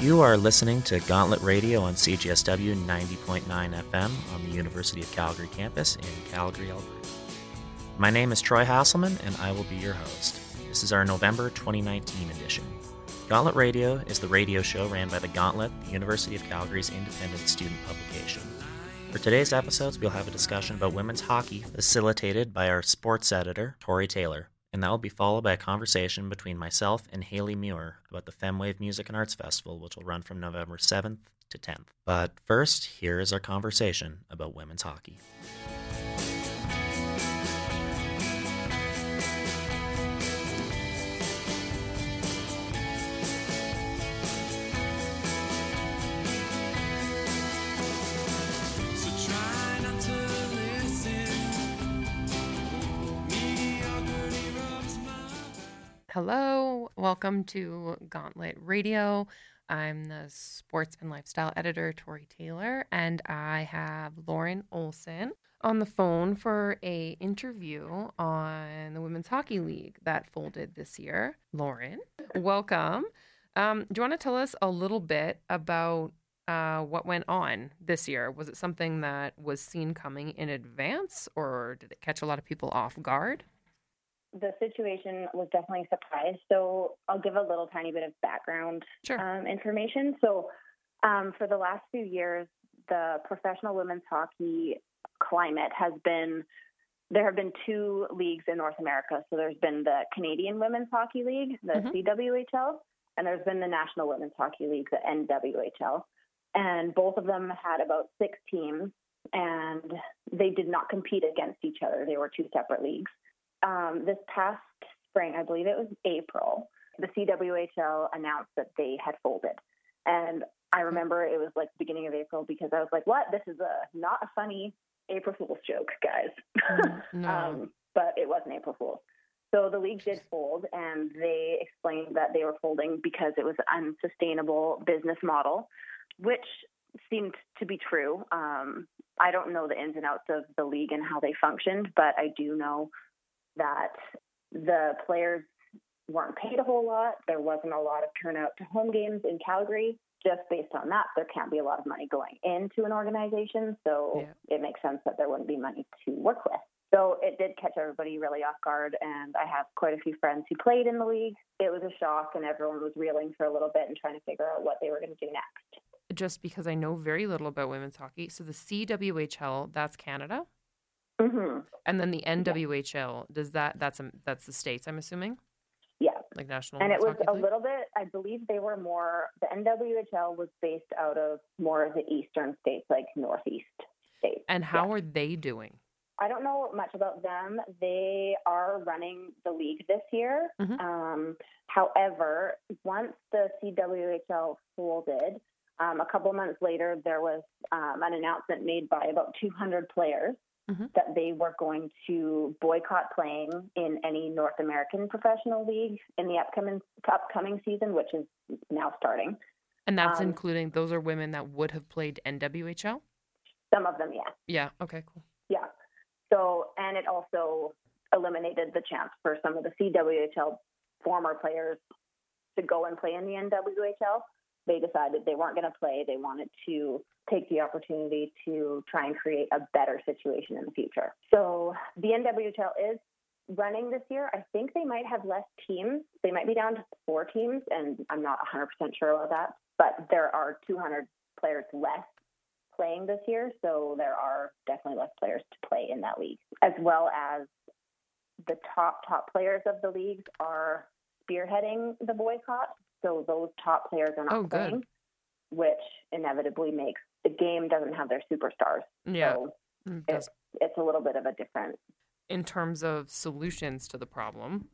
You are listening to Gauntlet Radio on CJSW 90.9 FM on the University of Calgary campus in Calgary, Alberta. My name is Troy Hasselman, and I will be your host. This is our November 2019 edition. Gauntlet Radio is the radio show ran by the Gauntlet, the University of Calgary's independent student publication. For today's episodes, we'll have a discussion about women's hockey facilitated by our sports editor, Tori Taylor and that will be followed by a conversation between myself and Haley Muir about the Femwave Music and Arts Festival, which will run from November 7th to 10th. But first, here is our conversation about women's hockey. Hello, welcome to Gauntlet Radio. I'm the sports and lifestyle editor, Tori Taylor, and I have Lauren Olson on the phone for a interview on the Women's Hockey League that folded this year. Lauren, welcome. Um, do you want to tell us a little bit about uh, what went on this year? Was it something that was seen coming in advance, or did it catch a lot of people off guard? The situation was definitely a surprise. So I'll give a little tiny bit of background sure. um, information. So um, for the last few years, the professional women's hockey climate has been there have been two leagues in North America. So there's been the Canadian Women's Hockey League, the mm-hmm. CWHL, and there's been the National Women's Hockey League, the NWHL. And both of them had about six teams, and they did not compete against each other. They were two separate leagues um, this past spring, I believe it was April, the CWHL announced that they had folded. And I remember it was like the beginning of April because I was like, what? This is a not a funny April Fool's joke, guys. Mm, no. um, but it was an April Fool's. So the league did fold, and they explained that they were folding because it was an unsustainable business model, which seemed to be true. Um, I don't know the ins and outs of the league and how they functioned, but I do know that the players weren't paid a whole lot. There wasn't a lot of turnout to home games in Calgary. Just based on that, there can't be a lot of money going into an organization. So yeah. it makes sense that there wouldn't be money to work with. So it did catch everybody really off guard. And I have quite a few friends who played in the league. It was a shock, and everyone was reeling for a little bit and trying to figure out what they were going to do next. Just because I know very little about women's hockey. So the CWHL, that's Canada? Mm-hmm. And then the NWHL does that? That's a, that's the states. I'm assuming. Yeah. Like national. And it was a league? little bit. I believe they were more. The NWHL was based out of more of the eastern states, like northeast states. And how yeah. are they doing? I don't know much about them. They are running the league this year. Mm-hmm. Um, however, once the CWHL folded, um, a couple months later, there was um, an announcement made by about 200 players mm-hmm. that they were going to boycott playing in any North American professional league in the upcoming upcoming season, which is now starting. And that's um, including those are women that would have played NWHL. Some of them, yeah. Yeah. Okay. Cool. Yeah. So, and it also eliminated the chance for some of the CWHL former players to go and play in the NWHL they decided they weren't going to play. They wanted to take the opportunity to try and create a better situation in the future. So the NWHL is running this year. I think they might have less teams. They might be down to four teams, and I'm not 100% sure about that. But there are 200 players less playing this year, so there are definitely less players to play in that league, as well as the top top players of the leagues are spearheading the boycott. So those top players are not oh, playing, which inevitably makes the game doesn't have their superstars. Yeah. So mm, it's, it's a little bit of a difference. In terms of solutions to the problem,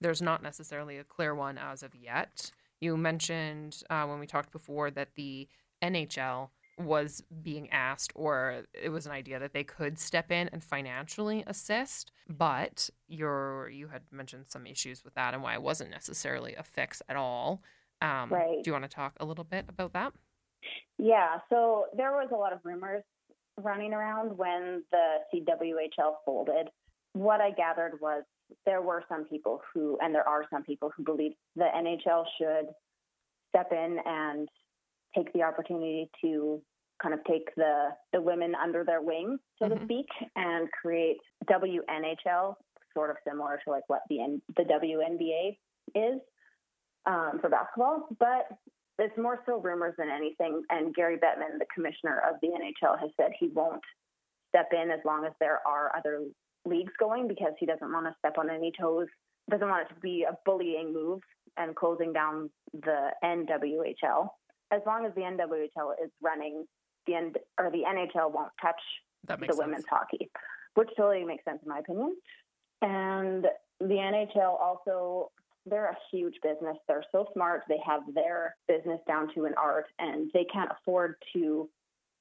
there's not necessarily a clear one as of yet. You mentioned uh, when we talked before that the NHL was being asked, or it was an idea that they could step in and financially assist. But you're you had mentioned some issues with that and why it wasn't necessarily a fix at all. Um, right. Do you want to talk a little bit about that? Yeah. So there was a lot of rumors running around when the CWHL folded. What I gathered was there were some people who, and there are some people who believe the NHL should step in and take the opportunity to kind of take the, the women under their wing, so Mhm. to speak, and create WNHL, sort of similar to like what the N- the WNBA is um, for basketball. But it's more so rumors than anything. And Gary Bettman, the commissioner of the NHL, has said he won't step in as long as there are other leagues going because he doesn't want to step on any toes. Doesn't want it to be a bullying move and closing down the NWHL. As long as the NWHL is running, the N- or the NHL won't touch the sense. women's hockey, which totally makes sense in my opinion. And the NHL also, they're a huge business. They're so smart. They have their business down to an art, and they can't afford to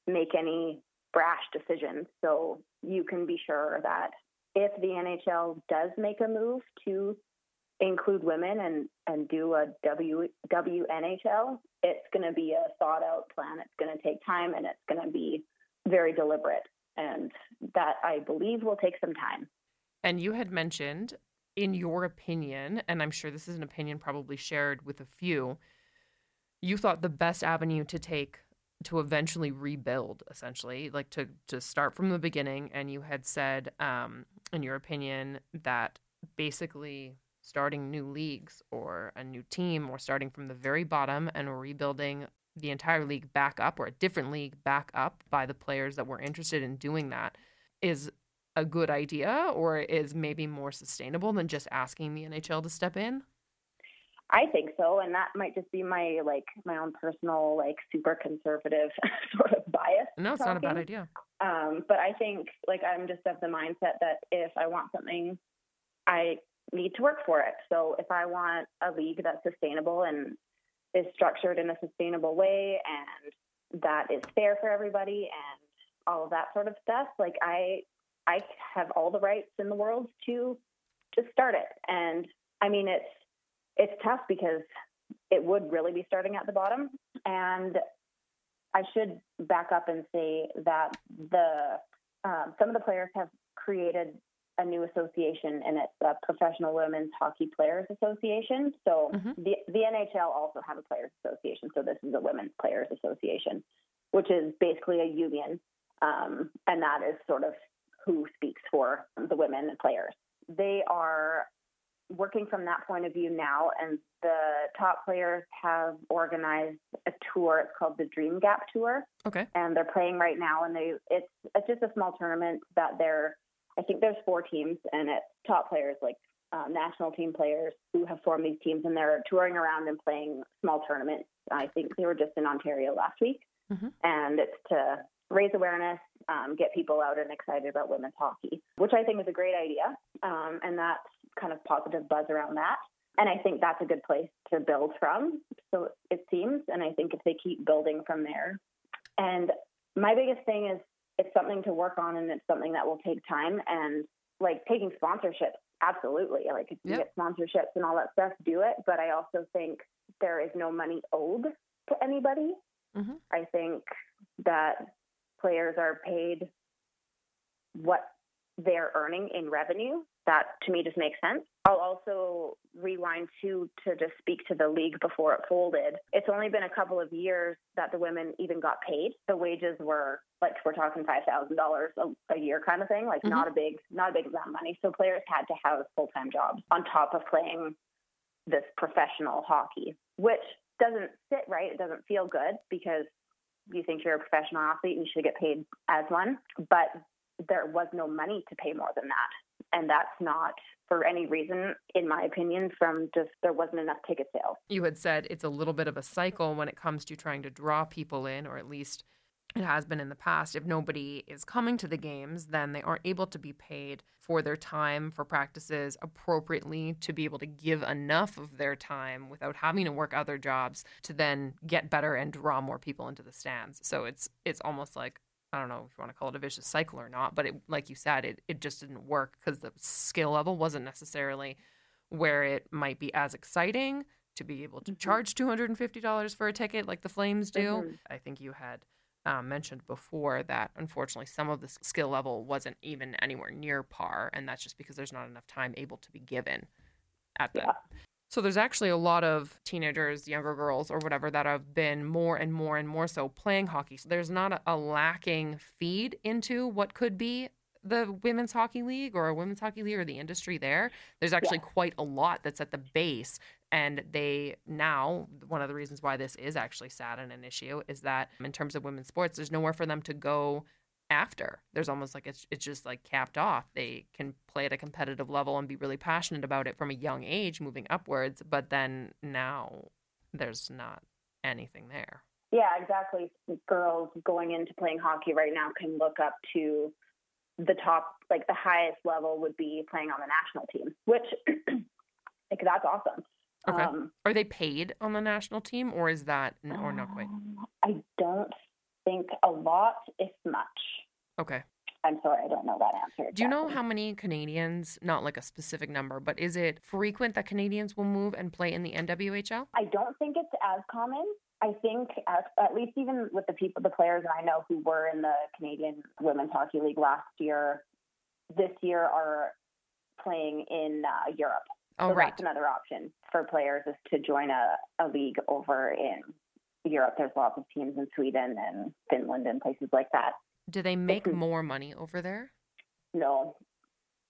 make any brash decisions. So you can be sure that if the NHL does make a move to include women and, and do a w, WNHL, it's going to be a thought out plan. It's going to take time and it's going to be very deliberate. And that I believe will take some time. And you had mentioned, in your opinion, and I'm sure this is an opinion probably shared with a few, you thought the best avenue to take to eventually rebuild, essentially, like to to start from the beginning. And you had said, um, in your opinion, that basically starting new leagues or a new team or starting from the very bottom and rebuilding the entire league back up or a different league back up by the players that were interested in doing that is a good idea or is maybe more sustainable than just asking the NHL to step in? I think so, and that might just be my like my own personal like super conservative sort of bias. No, it's not a bad idea. Um, but I think like I'm just of the mindset that if I want something, I need to work for it. So if I want a league that's sustainable and is structured in a sustainable way and that is fair for everybody and all of that sort of stuff, like I I have all the rights in the world to to start it. And I mean it's it's tough because it would really be starting at the bottom. And I should back up and say that the um, some of the players have created a new association, and it's a Professional Women's Hockey Players Association. So Mhm. the the NHL also have a players association. So this is a Women's Players Association, which is basically a union, um, and that is sort of who speaks for the women players. They are working from that point of view now, and the top players have organized a tour. It's called the Dream Gap Tour, Okay. and they're playing right now. And they it's it's just a small tournament that they're. I think there's four teams, and it's top players like uh, national team players who have formed these teams, and they're touring around and playing small tournaments. I think they were just in Ontario last week, Mhm. and it's to raise awareness, um, get people out and excited about women's hockey, which I think is a great idea, um, and that's kind of positive buzz around that. And I think that's a good place to build from. So it seems, and I think if they keep building from there. And my biggest thing is it's something to work on, and it's something that will take time. And like taking sponsorships, absolutely. Like if you Yep. get sponsorships and all that stuff, do it. But I also think there is no money owed to anybody. Mhm. I think that players are paid what they're earning in revenue. That to me just makes sense. I'll also rewind to to just speak to the league before it folded. It's only been a couple of years that the women even got paid. The wages were like we're talking five thousand dollars a year kind of thing, like mm-hmm. not a big not a big amount of money. So players had to have full time jobs on top of playing this professional hockey, which doesn't sit right. It doesn't feel good because you think you're a professional athlete and you should get paid as one, but there was no money to pay more than that. And that's not for any reason, in my opinion, from just there wasn't enough ticket sales. You had said it's a little bit of a cycle when it comes to trying to draw people in, or at least it has been in the past. If nobody is coming to the games, then they aren't able to be paid for their time for practices appropriately to be able to give enough of their time without having to work other jobs to then get better and draw more people into the stands. So it's it's almost like I don't know if you want to call it a vicious cycle or not, but it, like you said, it, it just didn't work because the skill level wasn't necessarily where it might be as exciting to be able to Mhm. charge $250 for a ticket like the Flames do. Mhm. I think you had um, mentioned before that unfortunately some of the skill level wasn't even anywhere near par, and that's just because there's not enough time able to be given at that. Yeah. So there's actually a lot of teenagers, younger girls, or whatever that have been more and more and more so playing hockey. So there's not a, a lacking feed into what could be the women's hockey league or a women's hockey league or the industry there. There's actually Yeah. quite a lot that's at the base. And they now, one of the reasons why this is actually sad and an issue is that in terms of women's sports, there's nowhere for them to go after. There's almost like it's it's just like capped off. They can play at a competitive level and be really passionate about it from a young age moving upwards, but then now there's not anything there. Yeah, exactly. Girls going into playing hockey right now can look up to the top, like the highest level would be playing on the national team, which like that's awesome. Okay. Um, Are they paid on the national team or is that or not quite? um, I don't think a lot, if much. Okay. I'm sorry, I don't know that answer. Do you know how many Canadians, not like a specific number, but is it frequent that Canadians will move and play in the NWHL? I don't think it's as common. I think, at, at least even with the people, the players I know who were in the Canadian Women's Hockey League last year, this year are playing in uh, Europe. Oh, so right. that's another option for players is to join a, a league over in Europe. There's lots of teams in Sweden and Finland and places like that. Do they make is- more money over there? No,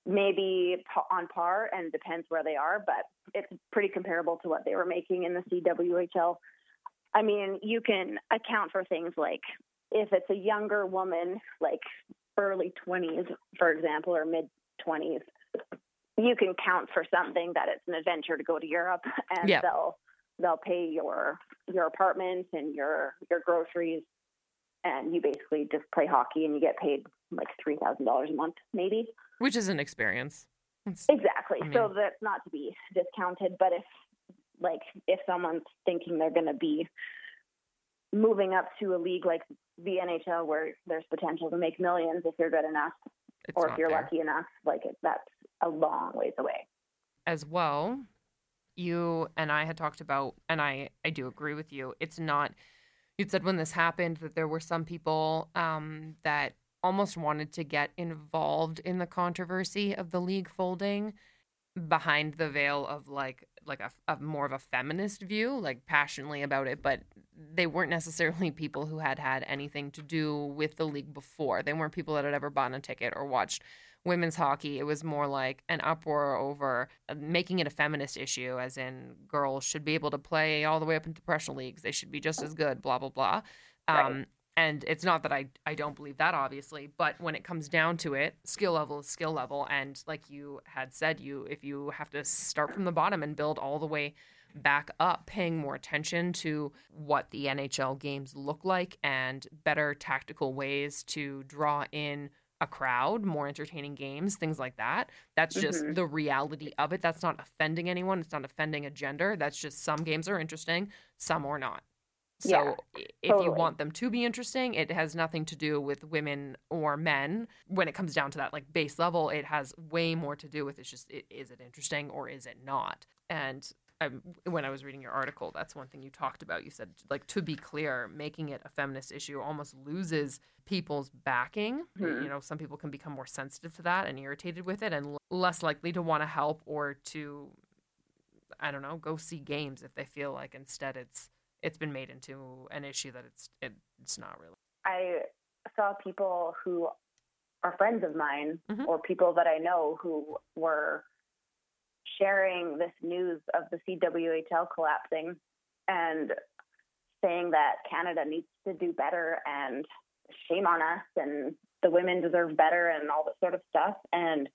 maybe on par and depends where they are, but it's pretty comparable to what they were making in the CWHL. I mean, you can account for things like if it's a younger woman, like early 20s, for example, or mid 20s, you can count for something that it's an adventure to go to Europe and Yeah. they'll they'll pay your your apartment and your your groceries and you basically just play hockey and you get paid like three thousand dollars a month, maybe. Which is an experience. It's- Exactly. I so that's not to be discounted, but if like if someone's thinking they're going to be moving up to a league like the NHL where there's potential to make millions if you're good enough it's or if you're there. lucky enough, like that's a long ways away. as well you and i had talked about and i i do agree with you it's not you'd said when this happened that there were some people um that almost wanted to get involved in the controversy of the league folding behind the veil of like like a, a more of a feminist view like passionately about it but they weren't necessarily people who had had anything to do with the league before they weren't people that had ever bought a ticket or watched women's hockey, it was more like an uproar over uh, making it a feminist issue, as in girls should be able to play all the way up into professional leagues. They should be just as good, blah, blah, blah. Um, Right. And it's not that I, I don't believe that, obviously, but when it comes down to it, skill level is skill level. And like you had said, you if you have to start from the bottom and build all the way back up, paying more attention to what the NHL games look like and better tactical ways to draw in a crowd, more entertaining games, things like that. That's just Mhm. the reality of it. That's not offending anyone. It's not offending a gender. That's just some games are interesting, some are not. So Yeah, if you want them to be interesting, it has nothing to do with women or men. When it comes down to that like base level, it has way more to do with it's just i- is it interesting or is it not? And um, when I was reading your article, that's one thing you talked about. You said, like, to be clear, making it a feminist issue almost loses people's backing. Mhm. You know, some people can become more sensitive to that and irritated with it and l- less likely to want to help or to, I don't know, go see games if they feel like instead it's it's been made into an issue that it's it, it's not really. I saw people who are friends of mine Mhm. or people that I know who were sharing this news of the CWHL collapsing and saying that Canada needs to do better and shame on us and the women deserve better and all this sort of stuff. And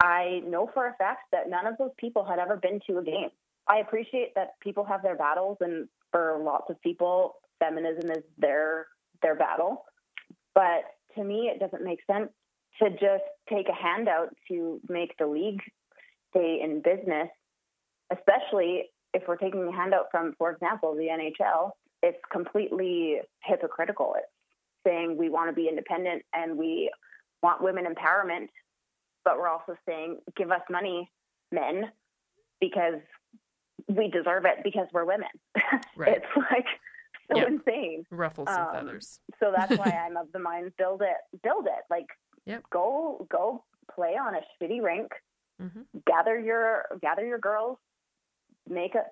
I know for a fact that none of those people had ever been to a game. I appreciate that people have their battles, and for lots of people, feminism is their their battle. But to me, it doesn't make sense to just take a handout to make the league stay in business, especially if we're taking a handout from, for example, the NHL. It's completely hypocritical. It's saying we want to be independent and we want women empowerment, but we're also saying give us money, men, because we deserve it because we're women. Right. it's like so Yeah. insane. Ruffles some Um, feathers. So that's why I'm of the mind build it, build it. Like Yep. go go play on a shitty rink, hmm gather your gather your girls, make a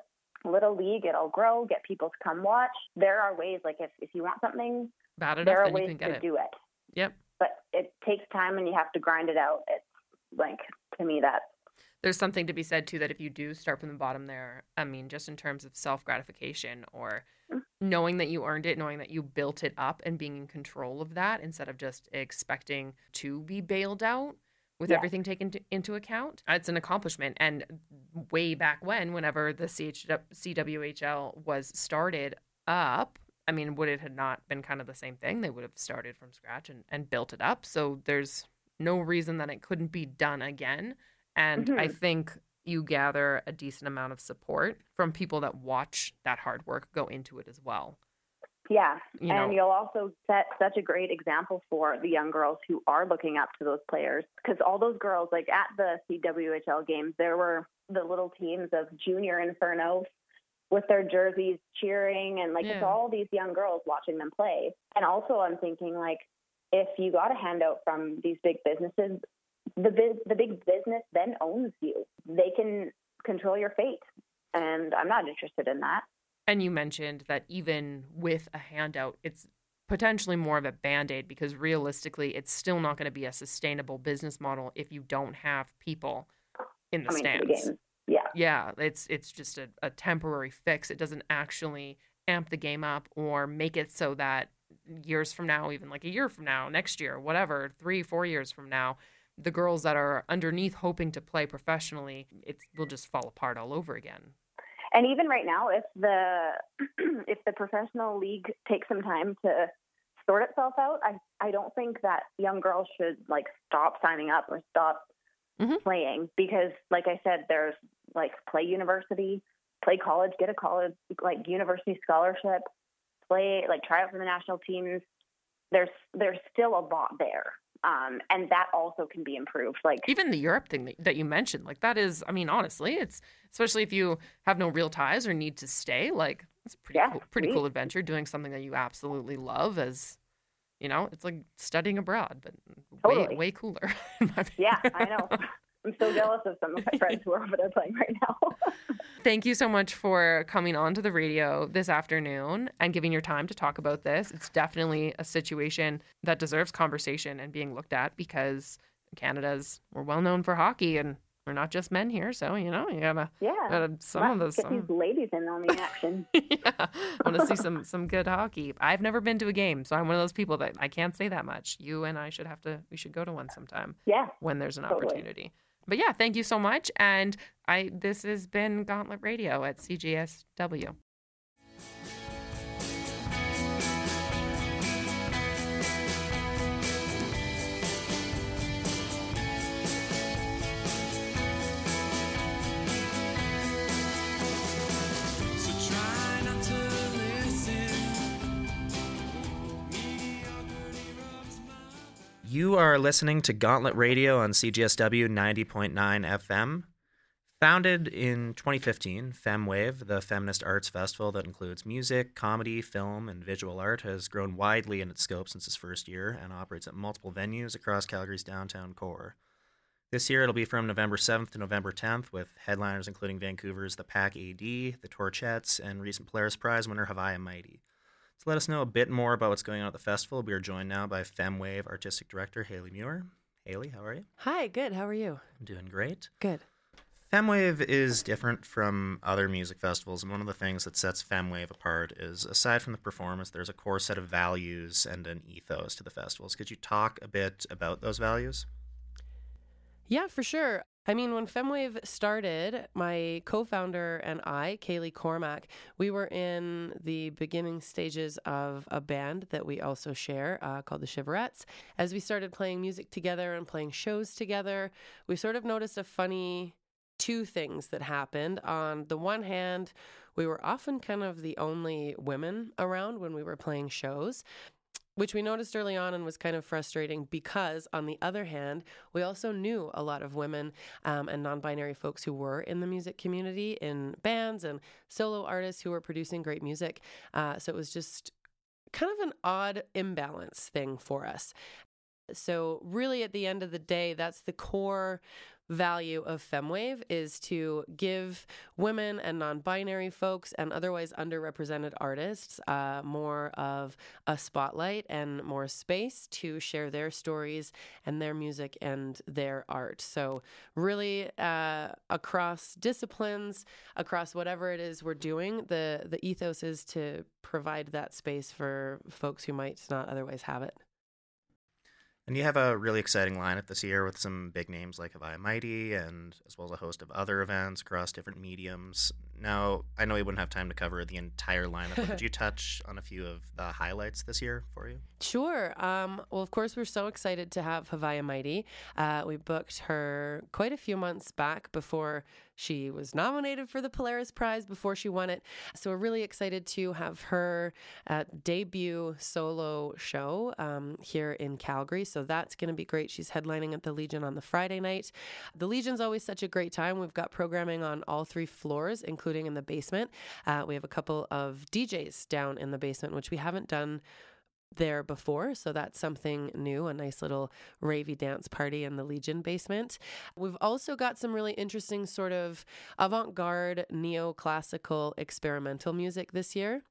little league. It'll grow, get people to come watch. There are ways, like if, if you want something, Bad enough, there are ways can get to it. do it. Yep. But it takes time and you have to grind it out. It's like, to me, that There's something to be said too that if you do start from the bottom there, I mean, just in terms of self gratification or Mm. knowing that you earned it, knowing that you built it up and being in control of that instead of just expecting to be bailed out with Yeah. everything taken to, into account, it's an accomplishment. And way back when, whenever the CH- CWHL was started up, I mean, would it had not been kind of the same thing? They would have started from scratch and, and built it up. So there's no reason that it couldn't be done again. And I Mhm. think you gather a decent amount of support from people that watch that hard work go into it as well. Yeah, You and know, you'll also set such a great example for the young girls who are looking up to those players. Because all those girls, like at the CWHL games, there were the little teams of Junior Inferno with their jerseys cheering, and like it's all these young girls watching them play. And also, I'm thinking like, if you got a handout from these big businesses, the big the big business then owns you. They can control your fate, and I'm not interested in that. and you mentioned that even with a handout, it's potentially more of a band aid because realistically, it's still not going to be a sustainable business model if you don't have people in the Coming stands. the yeah. yeah it's it's just a, a temporary fix it doesn't actually amp the game up or make it so that years from now even like a year from now next year whatever three four years from now the girls that are underneath hoping to play professionally it will just fall apart all over again And even right now, if the if the professional league takes some time to sort itself out, I I don't think that young girls should like stop signing up or stop Mhm. playing because, like I said, there's like play university, play college, get a college like university scholarship, play like try out for the national teams. There's there's still a lot there, um, and that also can be improved. Like even the europe thing that, that you mentioned like that is i mean honestly it's especially if you have no real ties or need to stay like it's a pretty Yeah, cool, pretty sweet. cool adventure doing something that you absolutely love as you know it's like studying abroad but way Totally. way cooler yeah. I know. I'm so jealous of some of my friends who are over there playing right now. Thank you so much for coming on to the radio this afternoon and giving your time to talk about this. It's definitely a situation that deserves conversation and being looked at because Canada's we're well known for hockey and we're not just men here, so you know you gotta, yeah. gotta some of those. get these um, ladies in on the action. yeah, I want to see some some good hockey. I've never been to a game, so I'm one of those people that I can't say that much. You and I should have to. We should go to one sometime yeah. when there's an Totally. opportunity. But yeah, thank you so much. And I this has been Gauntlet Radio at CJSW. You are listening to Gauntlet Radio on CJSW 90.9 FM. Founded in 2015, FemWave, the feminist arts festival that includes music, comedy, film, and visual art, has grown widely in its scope since its first year and operates at multiple venues across Calgary's downtown core. This year it'll be from November 7th to November 10th, with headliners including Vancouver's The Pack AD, The Torchettes, and recent Polaris Prize winner Haviah Mighty. To let us know a bit more about what's going on at the festival, we are joined now by FemWave Artistic Director Haley Muir. Haley, how are you? Hi, good. How are you? I'm doing great. Good. FemWave is different from other music festivals, and one of the things that sets FemWave apart is, aside from the performance, there's a core set of values and an ethos to the festivals. Could you talk a bit about those values? Yeah, for sure. I mean, when FemWave started, my co founder and I, Kaylee Cormack, we were in the beginning stages of a band that we also share uh, called the Shiverettes. As we started playing music together and playing shows together, we sort of noticed a funny two things that happened. On the one hand, we were often kind of the only women around when we were playing shows. Which we noticed early on and was kind of frustrating because, on the other hand, we also knew a lot of women um, and non binary folks who were in the music community, in bands and solo artists who were producing great music. Uh, so it was just kind of an odd imbalance thing for us. So, really, at the end of the day, that's the core value of FemWave is to give women and non binary folks and otherwise underrepresented artists uh, more of a spotlight and more space to share their stories and their music and their art. So, really, uh, across disciplines, across whatever it is we're doing, the, the ethos is to provide that space for folks who might not otherwise have it. And you have a really exciting lineup this year with some big names like Haviah Mighty and as well as a host of other events across different mediums. Now, I know we wouldn't have time to cover the entire lineup, but could you touch on a few of the highlights this year for you? Sure. Um, well, of course, we're so excited to have Haviah Mighty. Uh, we booked her quite a few months back before she was nominated for the Polaris Prize, before she won it. So we're really excited to have her uh, debut solo show um, here in Calgary. So that's going to be great. She's headlining at the Legion on the Friday night. The Legion's always such a great time. We've got programming on all three floors, including in the basement. Uh, we have a couple of DJs down in the basement, which we haven't done there before. So that's something new, a nice little ravey dance party in the Legion basement. We've also got some really interesting sort of avant garde, neoclassical experimental music this year.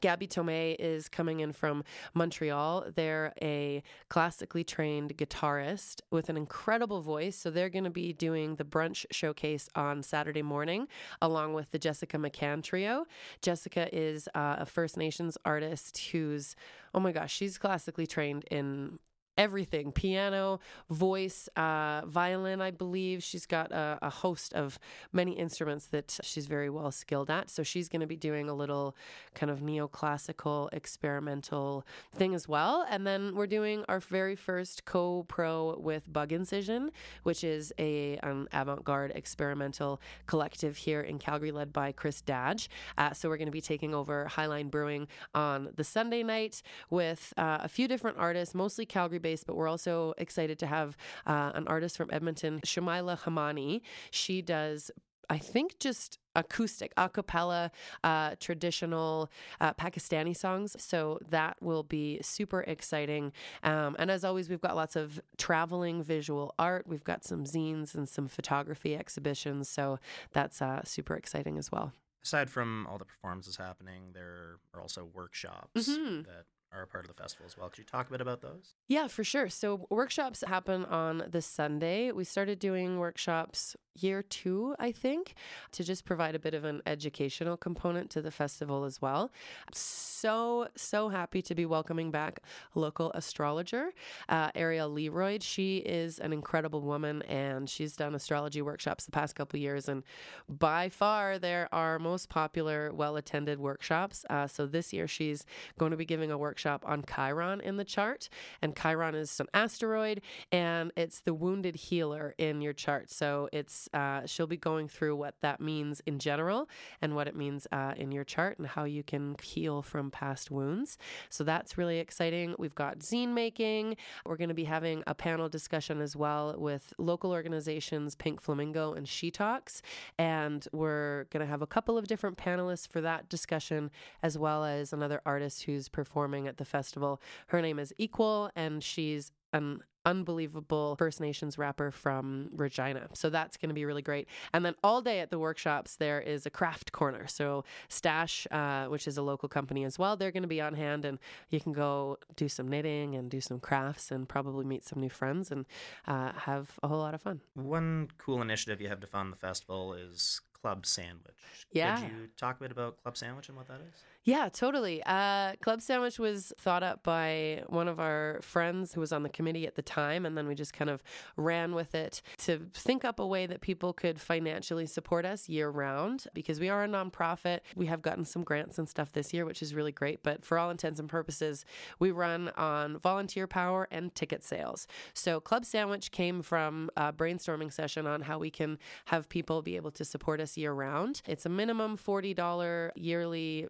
Gabby Tomei is coming in from Montreal. They're a classically trained guitarist with an incredible voice. So they're going to be doing the brunch showcase on Saturday morning, along with the Jessica McMann trio. Jessica is uh, a First Nations artist who's, oh my gosh, she's classically trained in everything piano, voice, uh, violin, I believe. She's got a, a, host of many instruments that she's very well skilled at. So she's going to be doing a little kind of neoclassical experimental thing as well. And then we're doing our very first co pro with Bug Incision, which is a an avant garde experimental collective here in Calgary led by Chris Dadge. Uh, so we're going to be taking over Highline Brewing on the Sunday night with uh, a few different artists, mostly Calgary based, but we're also excited to have uh, an artist from Edmonton, Shamaila Hamani. She does I think just acoustic, a cappella, uh, traditional uh, Pakistani songs. So that will be super exciting. Um, and as always, we've got lots of traveling visual art. We've got some zines and some photography exhibitions. So that's uh, super exciting as well. Aside from all the performances happening, there are also workshops Mhm. that are a part of the festival as well. Could you talk a bit about those? Yeah, for sure. So workshops happen on the Sunday. We started doing workshops year two, I think, to just provide a bit of an educational component to the festival as well. So, so happy to be welcoming back local astrologer, uh, Ariel Leroyd. She is an incredible woman and she's done astrology workshops the past couple years. And by far, they're our most popular, well attended workshops. Uh, so this year, she's going to be giving a workshop on Chiron in the chart. And Chiron is an asteroid and it's the wounded healer in your chart. So it's uh, she'll be going through what that means in general and what it means uh, in your chart and how you can heal from past wounds. So that's really exciting. We've got zine making. We're going to be having a panel discussion as well with local organizations, Pink Flamingo and She Talks. And we're going to have a couple of different panelists for that discussion, as well as another artist who's performing at the festival. Her name is Eekwol, and she's an unbelievable First Nations rapper from Regina. So that's going to be really great. And then all day at the workshops, there is a craft corner. So Stash, uh, which is a local company as well, they're going to be on hand and you can go do some knitting and do some crafts and probably meet some new friends and uh, have a whole lot of fun. One cool initiative you have to fund the festival is Club Sandwich. Yeah. Could you talk a bit about Club Sandwich and what that is? Yeah, totally. Uh, Club Sandwich was thought up by one of our friends who was on the committee at the time, and then we just kind of ran with it to think up a way that people could financially support us year round because we are a nonprofit. We have gotten some grants and stuff this year, which is really great, but for all intents and purposes, we run on volunteer power and ticket sales. So Club Sandwich came from a brainstorming session on how we can have people be able to support us year round. It's a minimum $40 yearly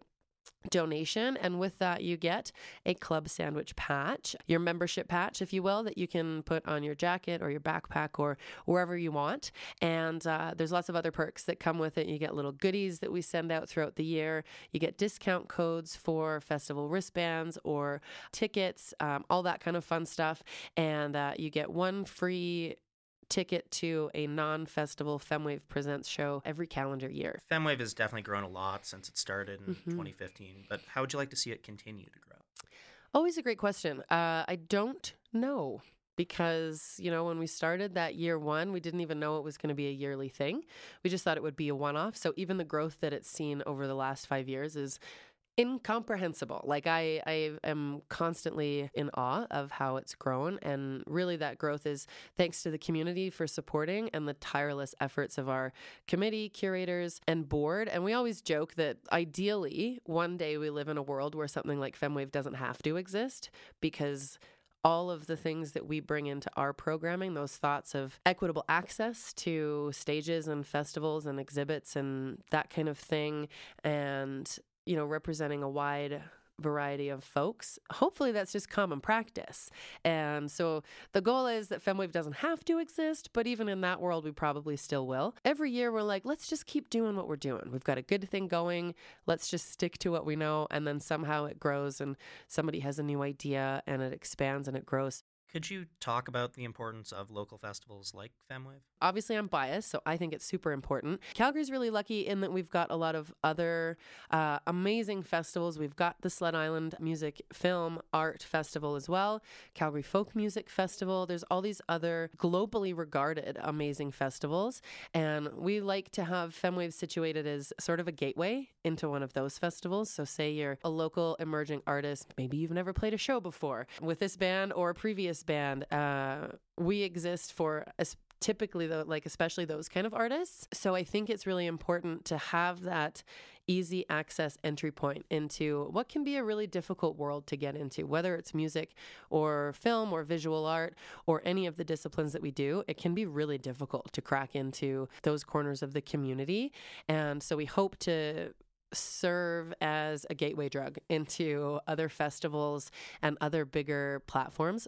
donation and with that you get a club sandwich patch your membership patch if you will that you can put on your jacket or your backpack or wherever you want. And uh, there's lots of other perks that come with it. You get little goodies that we send out throughout the year. You get discount codes for festival wristbands or tickets um, all that kind of fun stuff. And uh, you get one free ticket to a non-festival Femwave Presents show every calendar year. Femwave has definitely grown a lot since it started in Mhm. 2015, but how would you like to see it continue to grow? Always a great question. Uh, I don't know because, you know, when we started that year one, we didn't even know it was going to be a yearly thing. We just thought it would be a one off. So even the growth that it's seen over the last five years is incomprehensible. Like I, I am constantly in awe of how it's grown. And really that growth is thanks to the community for supporting and the tireless efforts of our committee, curators, and board. And we always joke that ideally one day we live in a world where something like Femwave doesn't have to exist because all of the things that we bring into our programming, those thoughts of equitable access to stages and festivals and exhibits and that kind of thing, and, you know, representing a wide variety of folks. Hopefully that's just common practice. And so the goal is that FemWave doesn't have to exist, but even in that world we probably still will. Every year we're like, let's just keep doing what we're doing. We've got a good thing going. Let's just stick to what we know and then somehow it grows and somebody has a new idea and it expands and it grows. Could you talk about the importance of local festivals like Femwave? Obviously, I'm biased, so I think it's super important. Calgary's really lucky in that we've got a lot of other uh, amazing festivals. We've got the Sled Island Music Film Art Festival as well, Calgary Folk Music Festival. There's all these other globally regarded amazing festivals, and we like to have Femwave situated as sort of a gateway into one of those festivals. So, say you're a local emerging artist, maybe you've never played a show before with this band or a previous band. Uh, we exist for typically though like especially those kind of artists. So i think it's really important to have that easy access entry point into what can be a really difficult world to get into whether it's music or film or visual art or any of the disciplines that we do. It can be really difficult to crack into those corners of the community. And so we hope to serve as a gateway drug into other festivals and other bigger platforms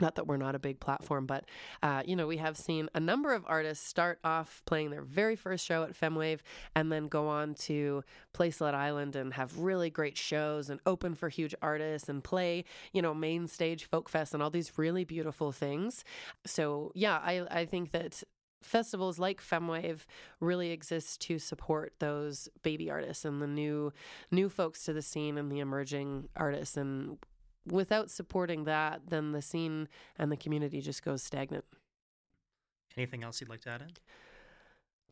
not that we're not a big platform, but uh, you know, we have seen a number of artists start off playing their very first show at Femwave and then go on to play Sled Island and have really great shows and open for huge artists and play, you know, main stage folk fest and all these really beautiful things. So yeah, I I think that festivals like Femwave really exist to support those baby artists and the new new folks to the scene and the emerging artists and without supporting that, then the scene and the community just goes stagnant. Anything else you'd like to add in?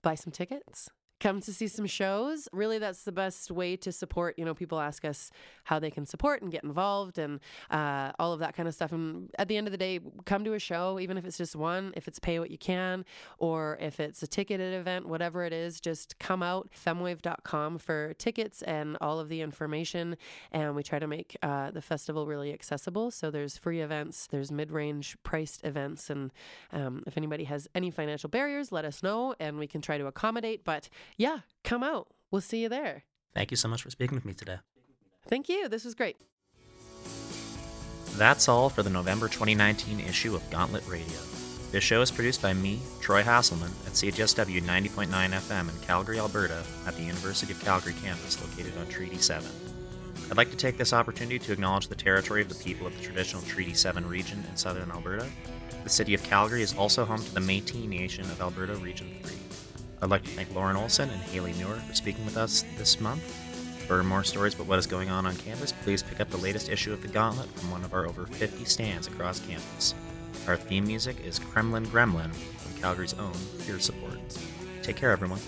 Buy some tickets. Come to see some shows. Really, that's the best way to support. You know, people ask us how they can support and get involved and uh, all of that kind of stuff. And at the end of the day, come to a show, even if it's just one, if it's pay what you can, or if it's a ticketed event, whatever it is, just come out. Femwave.com for tickets and all of the information. And we try to make uh, the festival really accessible. So there's free events, there's mid range priced events. And um, if anybody has any financial barriers, let us know and we can try to accommodate. But yeah, come out. We'll see you there. Thank you so much for speaking with me today. Thank you. This was great. That's all for the November 2019 issue of Gauntlet Radio. This show is produced by me, Troy Hasselman, at CJSW 90.9 FM in Calgary, Alberta, at the University of Calgary campus located on Treaty 7. I'd like to take this opportunity to acknowledge the territory of the people of the traditional Treaty 7 region in southern Alberta. The city of Calgary is also home to the Metis Nation of Alberta Region 3. I'd like to thank Lauren Olson and Haley Muir for speaking with us this month. For more stories about what is going on on campus, please pick up the latest issue of The Gauntlet from one of our over 50 stands across campus. Our theme music is Kremlin Gremlin from Calgary's own Peer Support. Take care, everyone.